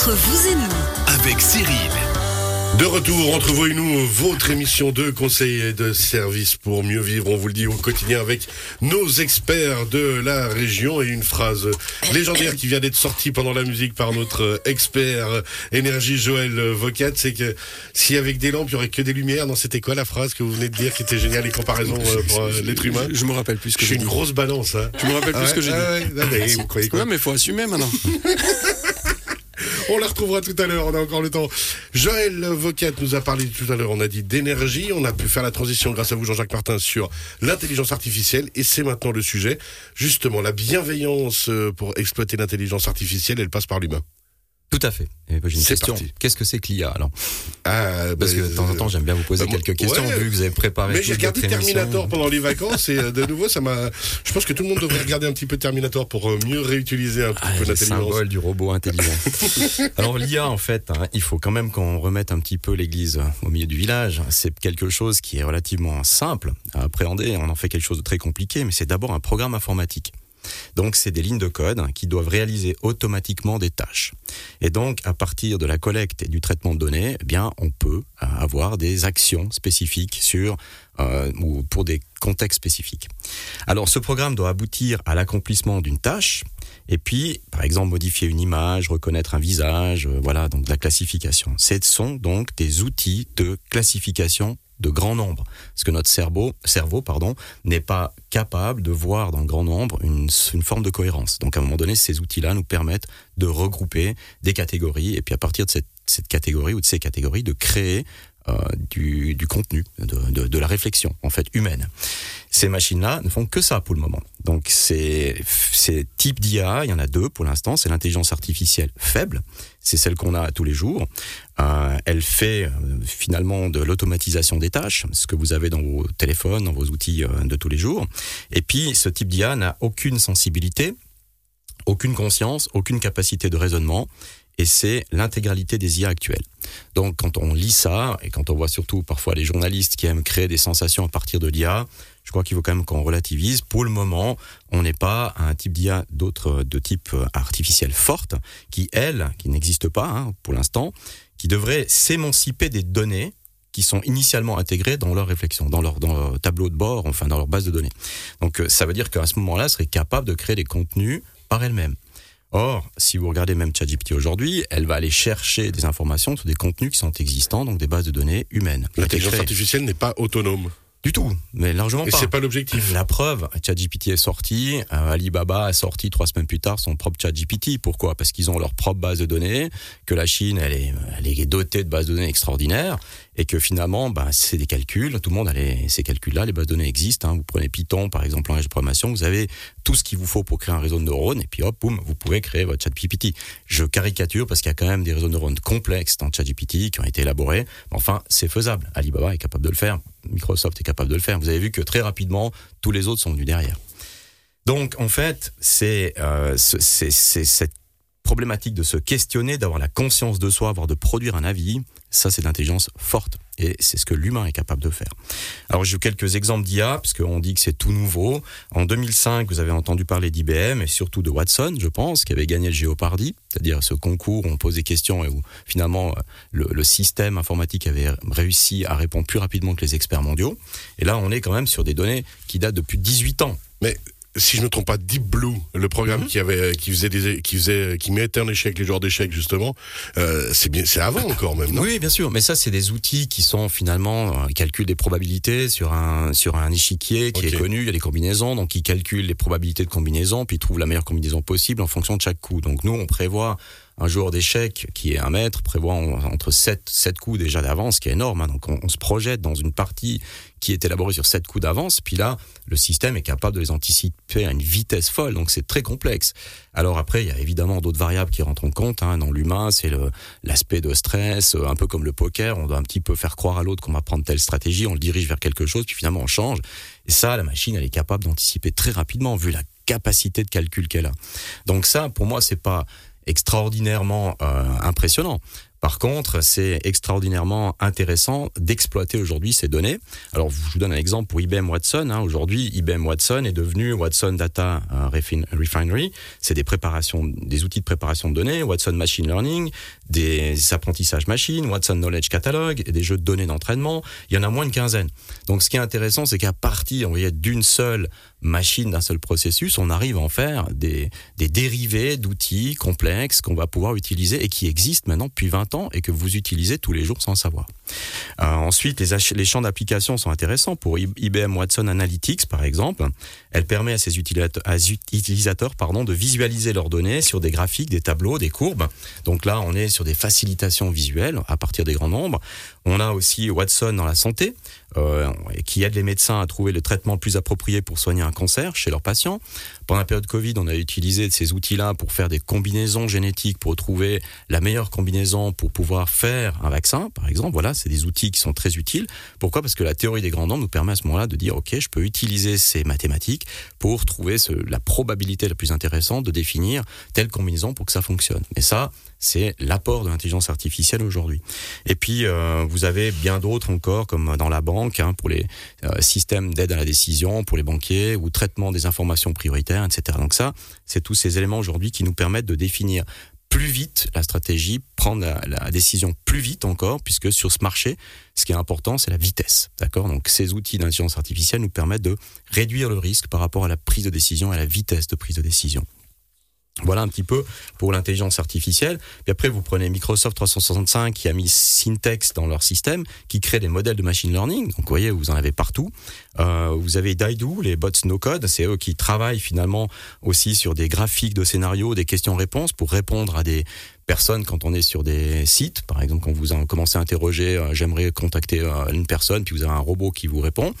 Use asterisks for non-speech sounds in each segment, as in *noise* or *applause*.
Entre vous et nous, avec Cyril. De retour entre vous et nous, votre émission de conseils et de services pour mieux vivre, on vous le dit au quotidien avec nos experts de la région et une phrase légendaire qui vient d'être sortie pendant la musique par notre expert énergie Joël Vocat, c'est que si avec des lampes il y aurait que des lumières, non c'était quoi la phrase que vous venez de dire qui était géniale les comparaisons euh, pour euh, l'être humain Je me rappelle plus ce que Je suis j'ai une dit. grosse balance, hein. Je me rappelle plus ce que j'ai dit. Ah ouais, non, mais vous croyez quoi Ouais, mais faut assumer maintenant. *laughs* On la retrouvera tout à l'heure, on a encore le temps. Joël Vocat nous a parlé tout à l'heure, on a dit d'énergie, on a pu faire la transition grâce à vous Jean-Jacques Martin sur l'intelligence artificielle et c'est maintenant le sujet. Justement, la bienveillance euh, pour exploiter l'intelligence artificielle, elle passe par l'humain. Tout à fait. Et J'ai une C'est question. Qu'est-ce que c'est que l'IA alors Ah, Parce que de temps en temps, j'aime bien vous poser moi- quelques questions ouais. vu que vous avez préparé. Mais j'ai regardé. Terminator pendant les vacances et euh, de nouveau ça m'a. Je pense que tout le monde devrait regarder un petit peu Terminator pour euh, mieux réutiliser un petit Ah, peu le l'intelligence. symbole du robot intelligent. *laughs* Alors l'IA, en fait, hein, il faut quand même qu'on remette un petit peu l'église au milieu du village. C'est quelque chose qui est relativement simple à appréhender. On en fait quelque chose de très compliqué, mais c'est d'abord un programme informatique. Donc c'est des lignes de code qui doivent réaliser automatiquement des tâches. Et donc à partir de la collecte et du traitement de données, eh bien on peut euh, avoir des actions spécifiques sur euh, ou pour des contextes spécifiques. Alors ce programme doit aboutir à l'accomplissement d'une tâche et puis par exemple modifier une image, reconnaître un visage, euh, voilà donc de la classification. Ce sont donc des outils de classification de grand nombre, parce que notre cerveau, cerveau pardon, n'est pas capable de voir dans le grand nombre une, forme de cohérence. Donc à un moment donné, ces outils-là nous permettent de regrouper des catégories et puis à partir de cette, catégorie ou de ces catégories, de créer euh, du, contenu, de, de, de la réflexion en fait humaine. Ces machines-là ne font que ça pour le moment. Donc ces, ces types d'IA, il y en a deux pour l'instant. C'est l'intelligence artificielle faible, c'est celle qu'on a tous les jours. Euh, elle fait euh, finalement de l'automatisation des tâches, ce que vous avez dans vos téléphones, dans vos outils euh, de tous les jours. Et puis ce type d'IA n'a aucune sensibilité, aucune conscience, aucune capacité de raisonnement. Et c'est l'intégralité des IA actuelles. Donc quand on lit ça, et quand on voit surtout parfois les journalistes qui aiment créer des sensations à partir de l'IA, je crois qu'il faut quand même qu'on relativise. Pour le moment, on n'est pas à un type d'IA d'autre de type euh, artificiel forte, qui elle, qui n'existe pas hein, pour l'instant, qui devrait s'émanciper des données qui sont initialement intégrées dans leur réflexion, dans leur, dans leur tableau de bord, enfin dans leur base de données. Donc euh, ça veut dire qu'à ce moment-là, elle serait capable de créer des contenus par elle-même. Or, si vous regardez même ChatGPT aujourd'hui, elle va aller chercher des informations sur des contenus qui sont existants, donc des bases de données humaines. L'intelligence artificielle n'est pas autonome. Du tout, mais largement Et pas. c'est pas l'objectif. La preuve, ChatGPT est sorti, euh, Alibaba a sorti trois semaines plus tard son propre ChatGPT. Pourquoi? Parce qu'ils ont leur propre base de données, que la Chine, elle est, elle est dotée de bases de données extraordinaires, et que finalement, ben, c'est des calculs. Tout le monde a les, ces calculs-là, les bases de données existent. hein. Vous prenez Python, par exemple, langage de programmation, vous avez tout ce qu'il vous faut pour créer un réseau de neurones, et puis hop, boum, vous pouvez créer votre ChatGPT. Je caricature parce qu'il y a quand même des réseaux de neurones complexes dans ChatGPT qui ont été élaborés. Mais Enfin, c'est faisable. Alibaba est capable de le faire. Microsoft est capable de le faire. Vous avez vu que très rapidement, tous les autres sont venus derrière. Donc, en fait, c'est euh, cette problématique de se questionner, d'avoir la conscience de soi, voire de produire un avis. Ça, c'est l'intelligence forte. Et c'est ce que l'humain est capable de faire. Alors, j'ai quelques exemples d'IA, puisqu'on dit que c'est tout nouveau. En 2005, vous avez entendu parler d'IBM et surtout de Watson, je pense, qui avait gagné le Géopardy, c'est-à-dire ce concours où on pose des questions et où finalement euh, le, système informatique avait réussi à répondre plus rapidement que les experts mondiaux. Et là, on est quand même sur des données qui datent depuis 18 ans. Si je ne me trompe pas, Deep Blue, le programme qui avait, qui faisait des, qui faisait, qui mettait en échec les joueurs d'échecs justement, euh, c'est bien, c'est avant encore même, non? Oui, bien sûr, mais ça c'est des outils qui sont finalement ils calculent des probabilités sur un sur un échiquier qui est connu, il y a des combinaisons, donc ils calculent les probabilités de combinaison, puis ils trouvent la meilleure combinaison possible en fonction de chaque coup. Donc nous on prévoit un joueur d'échecs qui est un maître prévoit en- entre 7, 7 coups déjà d'avance, ce qui est énorme. hein. Donc on, se projette dans une partie qui est élaborée sur 7 coups d'avance, puis là, le système est capable de les anticiper à une vitesse folle, donc c'est très complexe. Alors après, il y a évidemment d'autres variables qui rentrent en compte. hein. Dans l'humain, c'est l'aspect de stress, un peu comme le poker, on doit un petit peu faire croire à l'autre qu'on va prendre telle stratégie, on le dirige vers quelque chose, puis finalement on change. Et ça, la machine, elle est capable d'anticiper très rapidement, vu la capacité de calcul qu'elle a. Donc ça, pour moi, c'est pas extraordinairement euh, impressionnant. Par contre, c'est extraordinairement intéressant d'exploiter aujourd'hui ces données. Alors, je vous donne un exemple pour IBM Watson. Hein. Aujourd'hui, IBM Watson est devenu Watson Data euh, Refinery. C'est des préparations, des outils de préparation de données, Watson Machine Learning, des apprentissages machines, Watson Knowledge Catalog et des jeux de données d'entraînement. Il y en a moins de quinzaine. Donc, ce qui est intéressant, c'est qu'à partir, d'une seule machine, d'un seul processus, on arrive à en faire des, des dérivés d'outils complexes qu'on va pouvoir utiliser et qui existent maintenant depuis 20 ans et que vous utilisez tous les jours sans savoir. Euh, ensuite, les, les champs d'application sont intéressants. Pour IBM Watson Analytics, par exemple, elle permet à ses utilisateurs, pardon, de visualiser leurs données sur des graphiques, des tableaux, des courbes. Donc là, on est sur des facilitations visuelles à partir des grands nombres. On a aussi Watson dans la santé, euh, qui aide les médecins à trouver le traitement le plus approprié pour soigner un cancer chez leurs patients. Pendant la période Covid, on a utilisé ces outils-là pour faire des combinaisons génétiques, pour trouver la meilleure combinaison pour pouvoir faire un vaccin, par exemple. Voilà, c'est des outils qui sont très utiles. Pourquoi? Parce que la théorie des grands nombres nous permet à ce moment-là de dire, OK, je peux utiliser ces mathématiques pour trouver la probabilité la plus intéressante de définir telle combinaison pour que ça fonctionne. Mais ça, c'est l'apport de l'intelligence artificielle aujourd'hui. Et puis, euh, vous avez bien d'autres encore, comme dans la banque, hein, pour les euh, systèmes d'aide à la décision, pour les banquiers, ou traitement des informations prioritaires, etc. Donc ça, c'est tous ces éléments aujourd'hui qui nous permettent de définir plus vite la stratégie, prendre la, décision plus vite encore, puisque sur ce marché, ce qui est important, c'est la vitesse. D'accord? Donc ces outils d'intelligence artificielle nous permettent de réduire le risque par rapport à la prise de décision et à la vitesse de prise de décision. Voilà un petit peu pour l'intelligence artificielle. Puis après, vous prenez Microsoft 365 qui a mis Syntex dans leur système, qui crée des modèles de machine learning. Donc, vous voyez, vous en avez partout. Euh, vous avez Daidu, les bots no code. C'est eux qui travaillent finalement aussi sur des graphiques de scénarios, des questions-réponses pour répondre à des personne quand on est sur des sites. Par exemple, quand vous commencez à interroger, euh, j'aimerais contacter euh, une personne, puis vous avez un robot qui vous répond.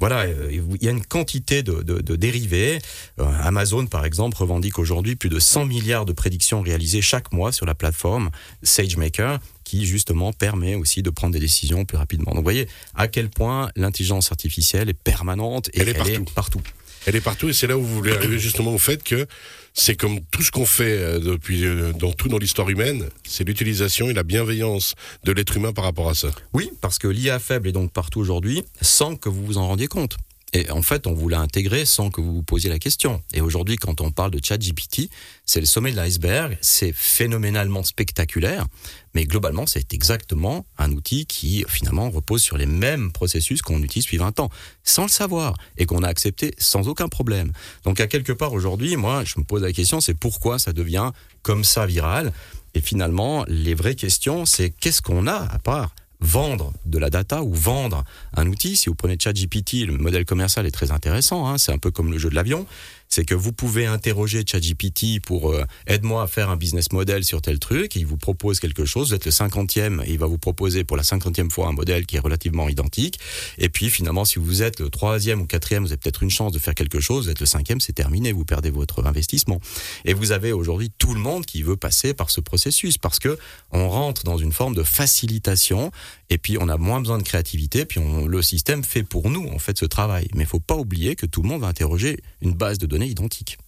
Voilà, euh, il y a une quantité de, de, de dérivés. Amazon, par exemple, revendique aujourd'hui plus de 100 milliards de prédictions réalisées chaque mois sur la plateforme SageMaker qui justement permet aussi de prendre des décisions plus rapidement. Donc vous voyez à quel point l'intelligence artificielle est permanente et elle est partout. Est partout. Elle est partout et c'est là où vous voulez arriver justement au fait que c'est comme tout ce qu'on fait euh, depuis euh, dans tout dans l'histoire humaine, c'est l'utilisation et la bienveillance de l'être humain par rapport à ça. Oui, parce que l'IA faible est donc partout aujourd'hui sans que vous vous en rendiez compte. Et en fait, on vous l'a intégré sans que vous vous posiez la question. Et aujourd'hui, quand on parle de ChatGPT, c'est le sommet de l'iceberg, c'est phénoménalement spectaculaire, mais globalement, c'est exactement un outil qui finalement repose sur les mêmes processus qu'on utilise depuis 20 ans, sans le savoir, et qu'on a accepté sans aucun problème. Donc à quelque part aujourd'hui, moi, je me pose la question, c'est pourquoi ça devient comme ça viral? Et finalement, les vraies questions, c'est qu'est-ce qu'on a à part vendre de la data ou vendre un outil. Si vous prenez ChatGPT, le modèle commercial est très intéressant. Hein, c'est un peu comme le jeu de l'avion c'est que vous pouvez interroger ChatGPT pour euh, aide-moi à faire un business model sur tel truc. il vous propose quelque chose. Vous êtes le cinquantième il va vous proposer pour la cinquantième fois un modèle qui est relativement identique. Et puis finalement, si vous êtes le troisième ou quatrième, vous avez peut-être une chance de faire quelque chose. Vous êtes le cinquième, c'est terminé. Vous perdez votre investissement. Et vous avez aujourd'hui tout le monde qui veut passer par ce processus parce que on rentre dans une forme de facilitation et puis on a moins besoin de créativité. Puis le système fait pour nous en fait ce travail. Mais il faut pas oublier que tout le monde va interroger une base de données identiques.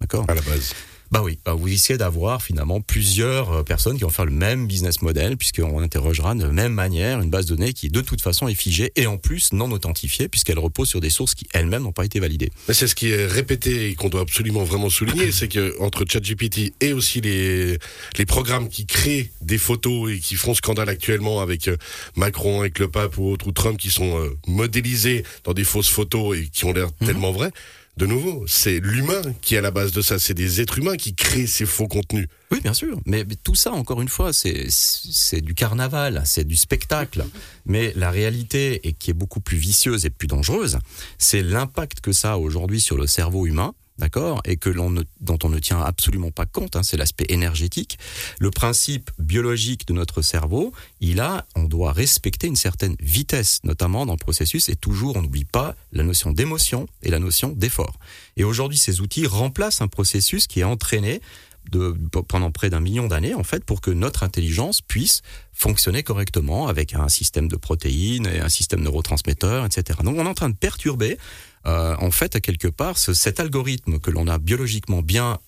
D'accord À la base. Bah oui, bah vous essayez d'avoir finalement plusieurs euh, personnes qui vont faire le même business model, puisqu'on interrogera de même manière une base de données qui de toute façon est figée et en plus non authentifiée, puisqu'elle repose sur des sources qui elles-mêmes n'ont pas été validées. C'est ce qui est répété et qu'on doit absolument vraiment souligner, *coughs* c'est que entre ChatGPT et aussi les, les programmes qui créent des photos et qui font scandale actuellement avec euh, Macron, avec le pape ou autre, ou Trump, qui sont euh, modélisés dans des fausses photos et qui ont l'air mhm. tellement vraies, de nouveau, c'est l'humain qui est à la base de ça. C'est des êtres humains qui créent ces faux contenus. Oui, bien sûr. Mais, tout ça, encore une fois, c'est du carnaval, c'est du spectacle. Mais la réalité, et qui est beaucoup plus vicieuse et plus dangereuse, c'est l'impact que ça a aujourd'hui sur le cerveau humain d'accord, et que l'on dont on ne tient absolument pas compte, hein, c'est l'aspect énergétique. Le principe biologique de notre cerveau, il a, on doit respecter une certaine vitesse, notamment dans le processus, et toujours, on n'oublie pas la notion d'émotion et la notion d'effort. Et aujourd'hui, ces outils remplacent un processus qui est entraîné de, pendant près d'un million d'années, en fait, pour que notre intelligence puisse fonctionner correctement avec un système de protéines et un système neurotransmetteur, etc. Donc, on est en train de perturber euh, en fait, quelque part, cet algorithme que l'on a biologiquement bien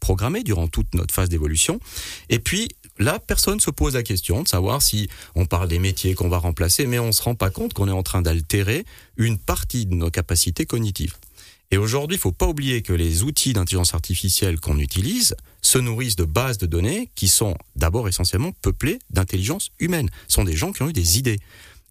programmé durant toute notre phase d'évolution, et puis là, personne se pose la question de savoir si on parle des métiers qu'on va remplacer, mais on se rend pas compte qu'on est en train d'altérer une partie de nos capacités cognitives. Et aujourd'hui, il faut pas oublier que les outils d'intelligence artificielle qu'on utilise se nourrissent de bases de données qui sont d'abord essentiellement peuplées d'intelligence humaine. Ce sont des gens qui ont eu des idées.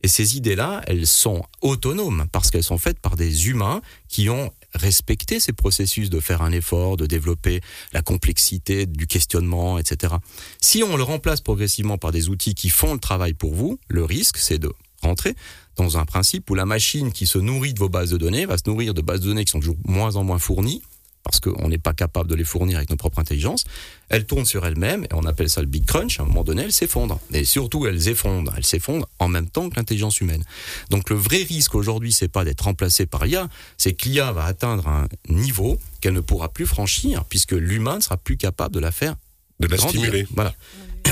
Et ces idées-là, elles sont autonomes parce qu'elles sont faites par des humains qui ont respecté ces processus de faire un effort, de développer la complexité du questionnement, etc. Si on le remplace progressivement par des outils qui font le travail pour vous, le risque, c'est de rentrer dans un principe où la machine qui se nourrit de vos bases de données va se nourrir de bases de données qui sont toujours moins en moins fournies, parce qu'on n'est pas capable de les fournir avec notre propre intelligence, elles tournent sur elles-mêmes, et on appelle ça le big crunch, à un moment donné, elles s'effondrent. Et surtout, elles effondrent. Elles s'effondrent en même temps que l'intelligence humaine. Donc le vrai risque aujourd'hui, c'est pas d'être remplacé par l'IA, c'est que l'IA va atteindre un niveau qu'elle ne pourra plus franchir, puisque l'humain ne sera plus capable de la faire de la stimuler. Voilà.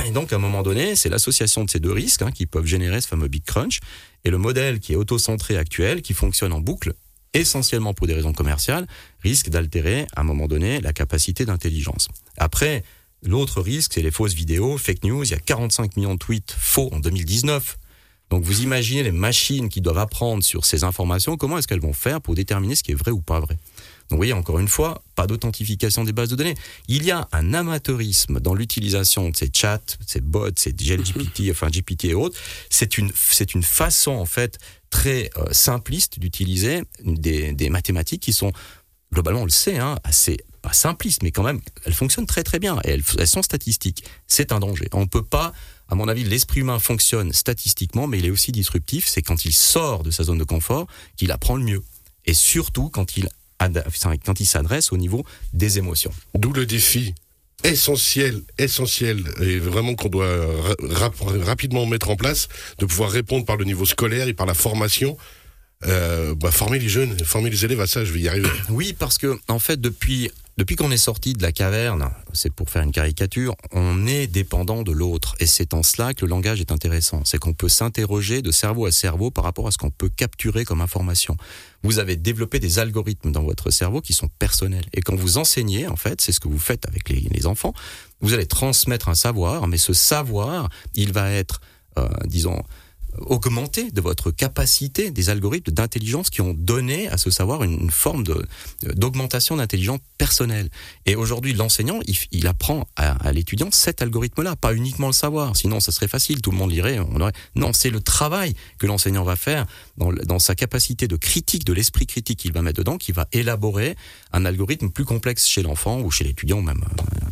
Et donc, à un moment donné, c'est l'association de ces deux risques hein, qui peuvent générer ce fameux big crunch. Et le modèle qui est auto-centré actuel, qui fonctionne en boucle, essentiellement pour des raisons commerciales, risque d'altérer à un moment donné la capacité d'intelligence. Après, l'autre risque, c'est les fausses vidéos, fake news. Il y a 45 millions de tweets faux en 2019. Donc vous imaginez les machines qui doivent apprendre sur ces informations, comment est-ce qu'elles vont faire pour déterminer ce qui est vrai ou pas vrai? Voyez, encore une fois, pas d'authentification des bases de données. Il y a un amateurisme dans l'utilisation de ces chats, ces bots, ces GLGPT, enfin GPT et autres. C'est une, c'est une façon, en fait, très euh, simpliste d'utiliser des, des mathématiques qui sont, globalement, on le sait, hein, assez pas simplistes, mais quand même, elles fonctionnent très très bien et elles, elles sont statistiques. C'est un danger. On peut pas, à mon avis, l'esprit humain fonctionne statistiquement, mais il est aussi disruptif. C'est quand il sort de sa zone de confort qu'il apprend le mieux. Et surtout quand il quand il s'adresse au niveau des émotions. D'où le défi essentiel, essentiel, et vraiment qu'on doit rapidement mettre en place, de pouvoir répondre par le niveau scolaire et par la formation. Euh, bah, former les jeunes, former les élèves à ça, je vais y arriver. Oui, parce que en fait, depuis depuis qu'on est sorti de la caverne, c'est pour faire une caricature, on est dépendant de l'autre. Et c'est en cela que le langage est intéressant. C'est qu'on peut s'interroger de cerveau à cerveau par rapport à ce qu'on peut capturer comme information. Vous avez développé des algorithmes dans votre cerveau qui sont personnels. Et quand vous enseignez, en fait, c'est ce que vous faites avec les, enfants, vous allez transmettre un savoir, mais ce savoir, il va être, euh, disons, augmenter de votre capacité des algorithmes d'intelligence qui ont donné à ce savoir une, forme de d'augmentation d'intelligence personnelle. Et aujourd'hui, l'enseignant, il, apprend à, l'étudiant cet algorithme-là, pas uniquement le savoir. Sinon, ça serait facile, tout le monde lirait. On aurait... Non, c'est le travail que l'enseignant va faire dans, dans sa capacité de critique, de l'esprit critique qu'il va mettre dedans, qui va élaborer un algorithme plus complexe chez l'enfant ou chez l'étudiant même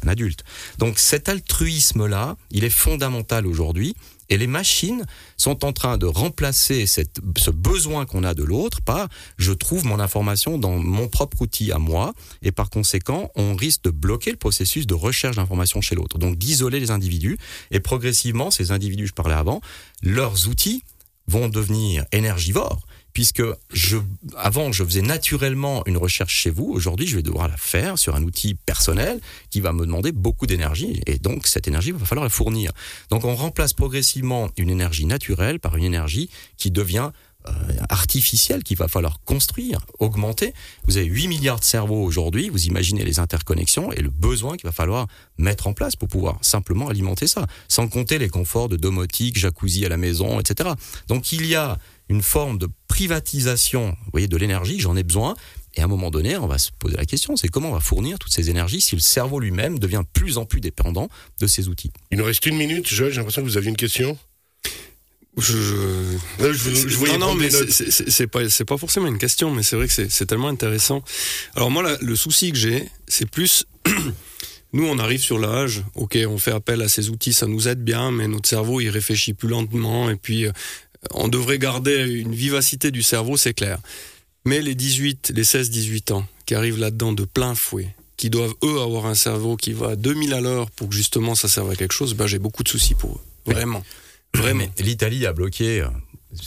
un adulte. Donc cet altruisme-là, il est fondamental aujourd'hui et les machines sont en train de remplacer ce besoin qu'on a de l'autre par je trouve mon information dans mon propre outil à moi et par conséquent on risque de bloquer le processus de recherche d'information chez l'autre. Donc d'isoler les individus et progressivement ces individus, je parlais avant, leurs outils vont devenir énergivores puisque je, avant, je faisais naturellement une recherche chez vous. Aujourd'hui, je vais devoir la faire sur un outil personnel qui va me demander beaucoup d'énergie. Et donc, cette énergie, il va falloir la fournir. Donc, on remplace progressivement une énergie naturelle par une énergie qui devient euh, artificielle qu'il va falloir construire, augmenter. Vous avez 8 milliards de cerveaux aujourd'hui, vous imaginez les interconnexions et le besoin qu'il va falloir mettre en place pour pouvoir simplement alimenter ça, sans compter les conforts de domotique, jacuzzi à la maison, etc. Donc il y a une forme de privatisation, vous voyez, de l'énergie, j'en ai besoin. Et à un moment donné, on va se poser la question, c'est comment on va fournir toutes ces énergies si le cerveau lui-même devient plus en plus dépendant de ces outils? Il nous reste une minute, Joël, j'ai l'impression que vous aviez une question. Je, je, non, non, mais c'est pas c'est pas forcément une question, mais c'est vrai que c'est tellement intéressant. Alors moi, le souci que j'ai, c'est plus *clears throat* nous, on arrive sur l'âge, ok, on fait appel à ces outils, ça nous aide bien, mais notre cerveau, il réfléchit plus lentement, et puis euh, on devrait garder une vivacité du cerveau, c'est clair. Mais les 18, les 16-18 ans qui arrivent là-dedans de plein fouet, qui doivent eux avoir un cerveau qui va à 2000 à l'heure pour que justement ça serve à quelque chose, ben j'ai beaucoup de soucis pour eux. Vraiment. Vraiment. *clears throat* L'Italie a bloqué euh,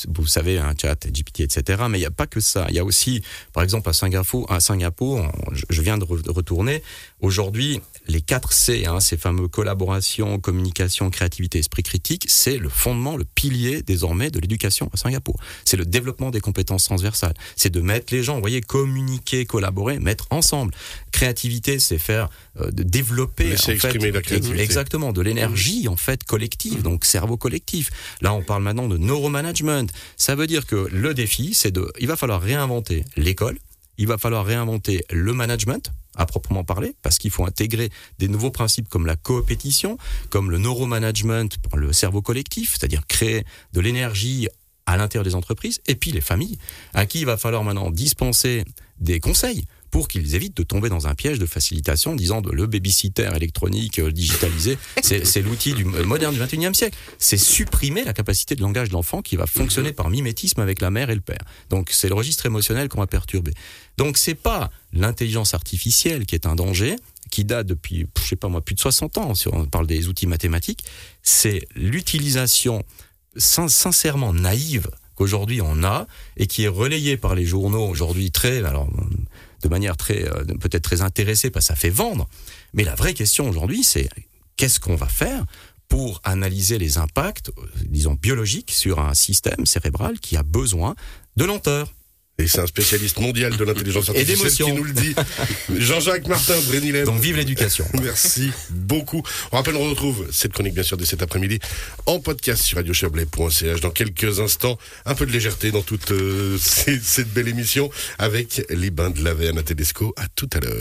vous savez, un chat, GPT, etc. Mais il n'y a pas que ça. Il y a aussi, par exemple, à Singapour, à Singapour je viens de, retourner. Aujourd'hui, les 4 C, hein, ces fameux collaboration, communication, créativité, esprit critique, c'est le fondement, le pilier désormais de l'éducation à Singapour. C'est le développement des compétences transversales. C'est de mettre les gens, vous voyez, communiquer, collaborer, mettre ensemble. Créativité, c'est faire de développer en fait, exactement de l'énergie en fait collective, donc cerveau collectif. Là, on parle maintenant de neuromanagement. Ça veut dire que le défi, c'est de, il va falloir réinventer l'école, il va falloir réinventer le management à proprement parler, parce qu'il faut intégrer des nouveaux principes comme la coopétition, comme le neuromanagement pour le cerveau collectif, c'est-à-dire créer de l'énergie à l'intérieur des entreprises, et puis les familles, à qui il va falloir maintenant dispenser des conseils pour qu'ils évitent de tomber dans un piège de facilitation disant de le babysitter électronique euh, digitalisé, *laughs* c'est l'outil du moderne du 21e siècle. C'est supprimer la capacité de langage de l'enfant qui va fonctionner par mimétisme avec la mère et le père. Donc c'est le registre émotionnel qu'on va perturber. Donc c'est pas l'intelligence artificielle qui est un danger, qui date depuis, je sais pas moi, plus de 60 ans, si on parle des outils mathématiques, c'est l'utilisation sincèrement naïve qu'aujourd'hui on a et qui est relayée par les journaux aujourd'hui très, alors de manière très euh, peut-être très intéressée parce que ça fait vendre. Mais la vraie question aujourd'hui, c'est qu'est-ce qu'on va faire pour analyser les impacts, euh, disons biologiques, sur un système cérébral qui a besoin de lenteur? Et c'est un spécialiste mondial de l'intelligence *laughs* artificielle qui nous le dit. Jean-Jacques Martin, Brénilet. Donc vive l'éducation. Merci beaucoup. On rappelle, on retrouve cette chronique bien sûr de cet après-midi en podcast sur radiochablais.ch dans quelques instants. Un peu de légèreté dans toute euh, *laughs* cette belle émission avec les bains de la Anna Tedesco. À tout à l'heure.